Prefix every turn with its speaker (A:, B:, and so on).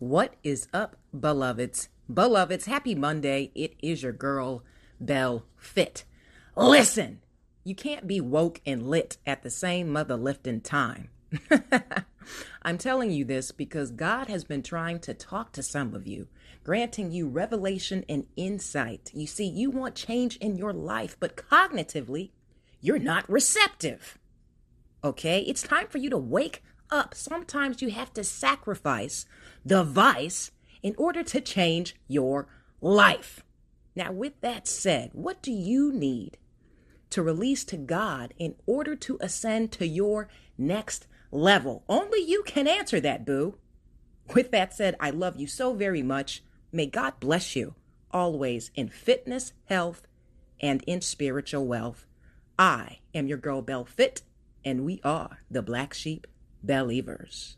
A: What is up, beloveds? Beloveds, happy Monday. It is your girl, Bell Fit. Listen, you can't be woke and lit at the same mother lifting time. I'm telling you this because God has been trying to talk to some of you, granting you revelation and insight. You see, you want change in your life, but cognitively, you're not receptive. Okay? It's time for you to wake up. Sometimes you have to sacrifice the vice in order to change your life. Now, with that said, what do you need to release to God in order to ascend to your next level? Only you can answer that, boo. With that said, I love you so very much. May God bless you always in fitness, health, and in spiritual wealth. I am your girl, Bell Fit, and we are the Black Sheep Believers.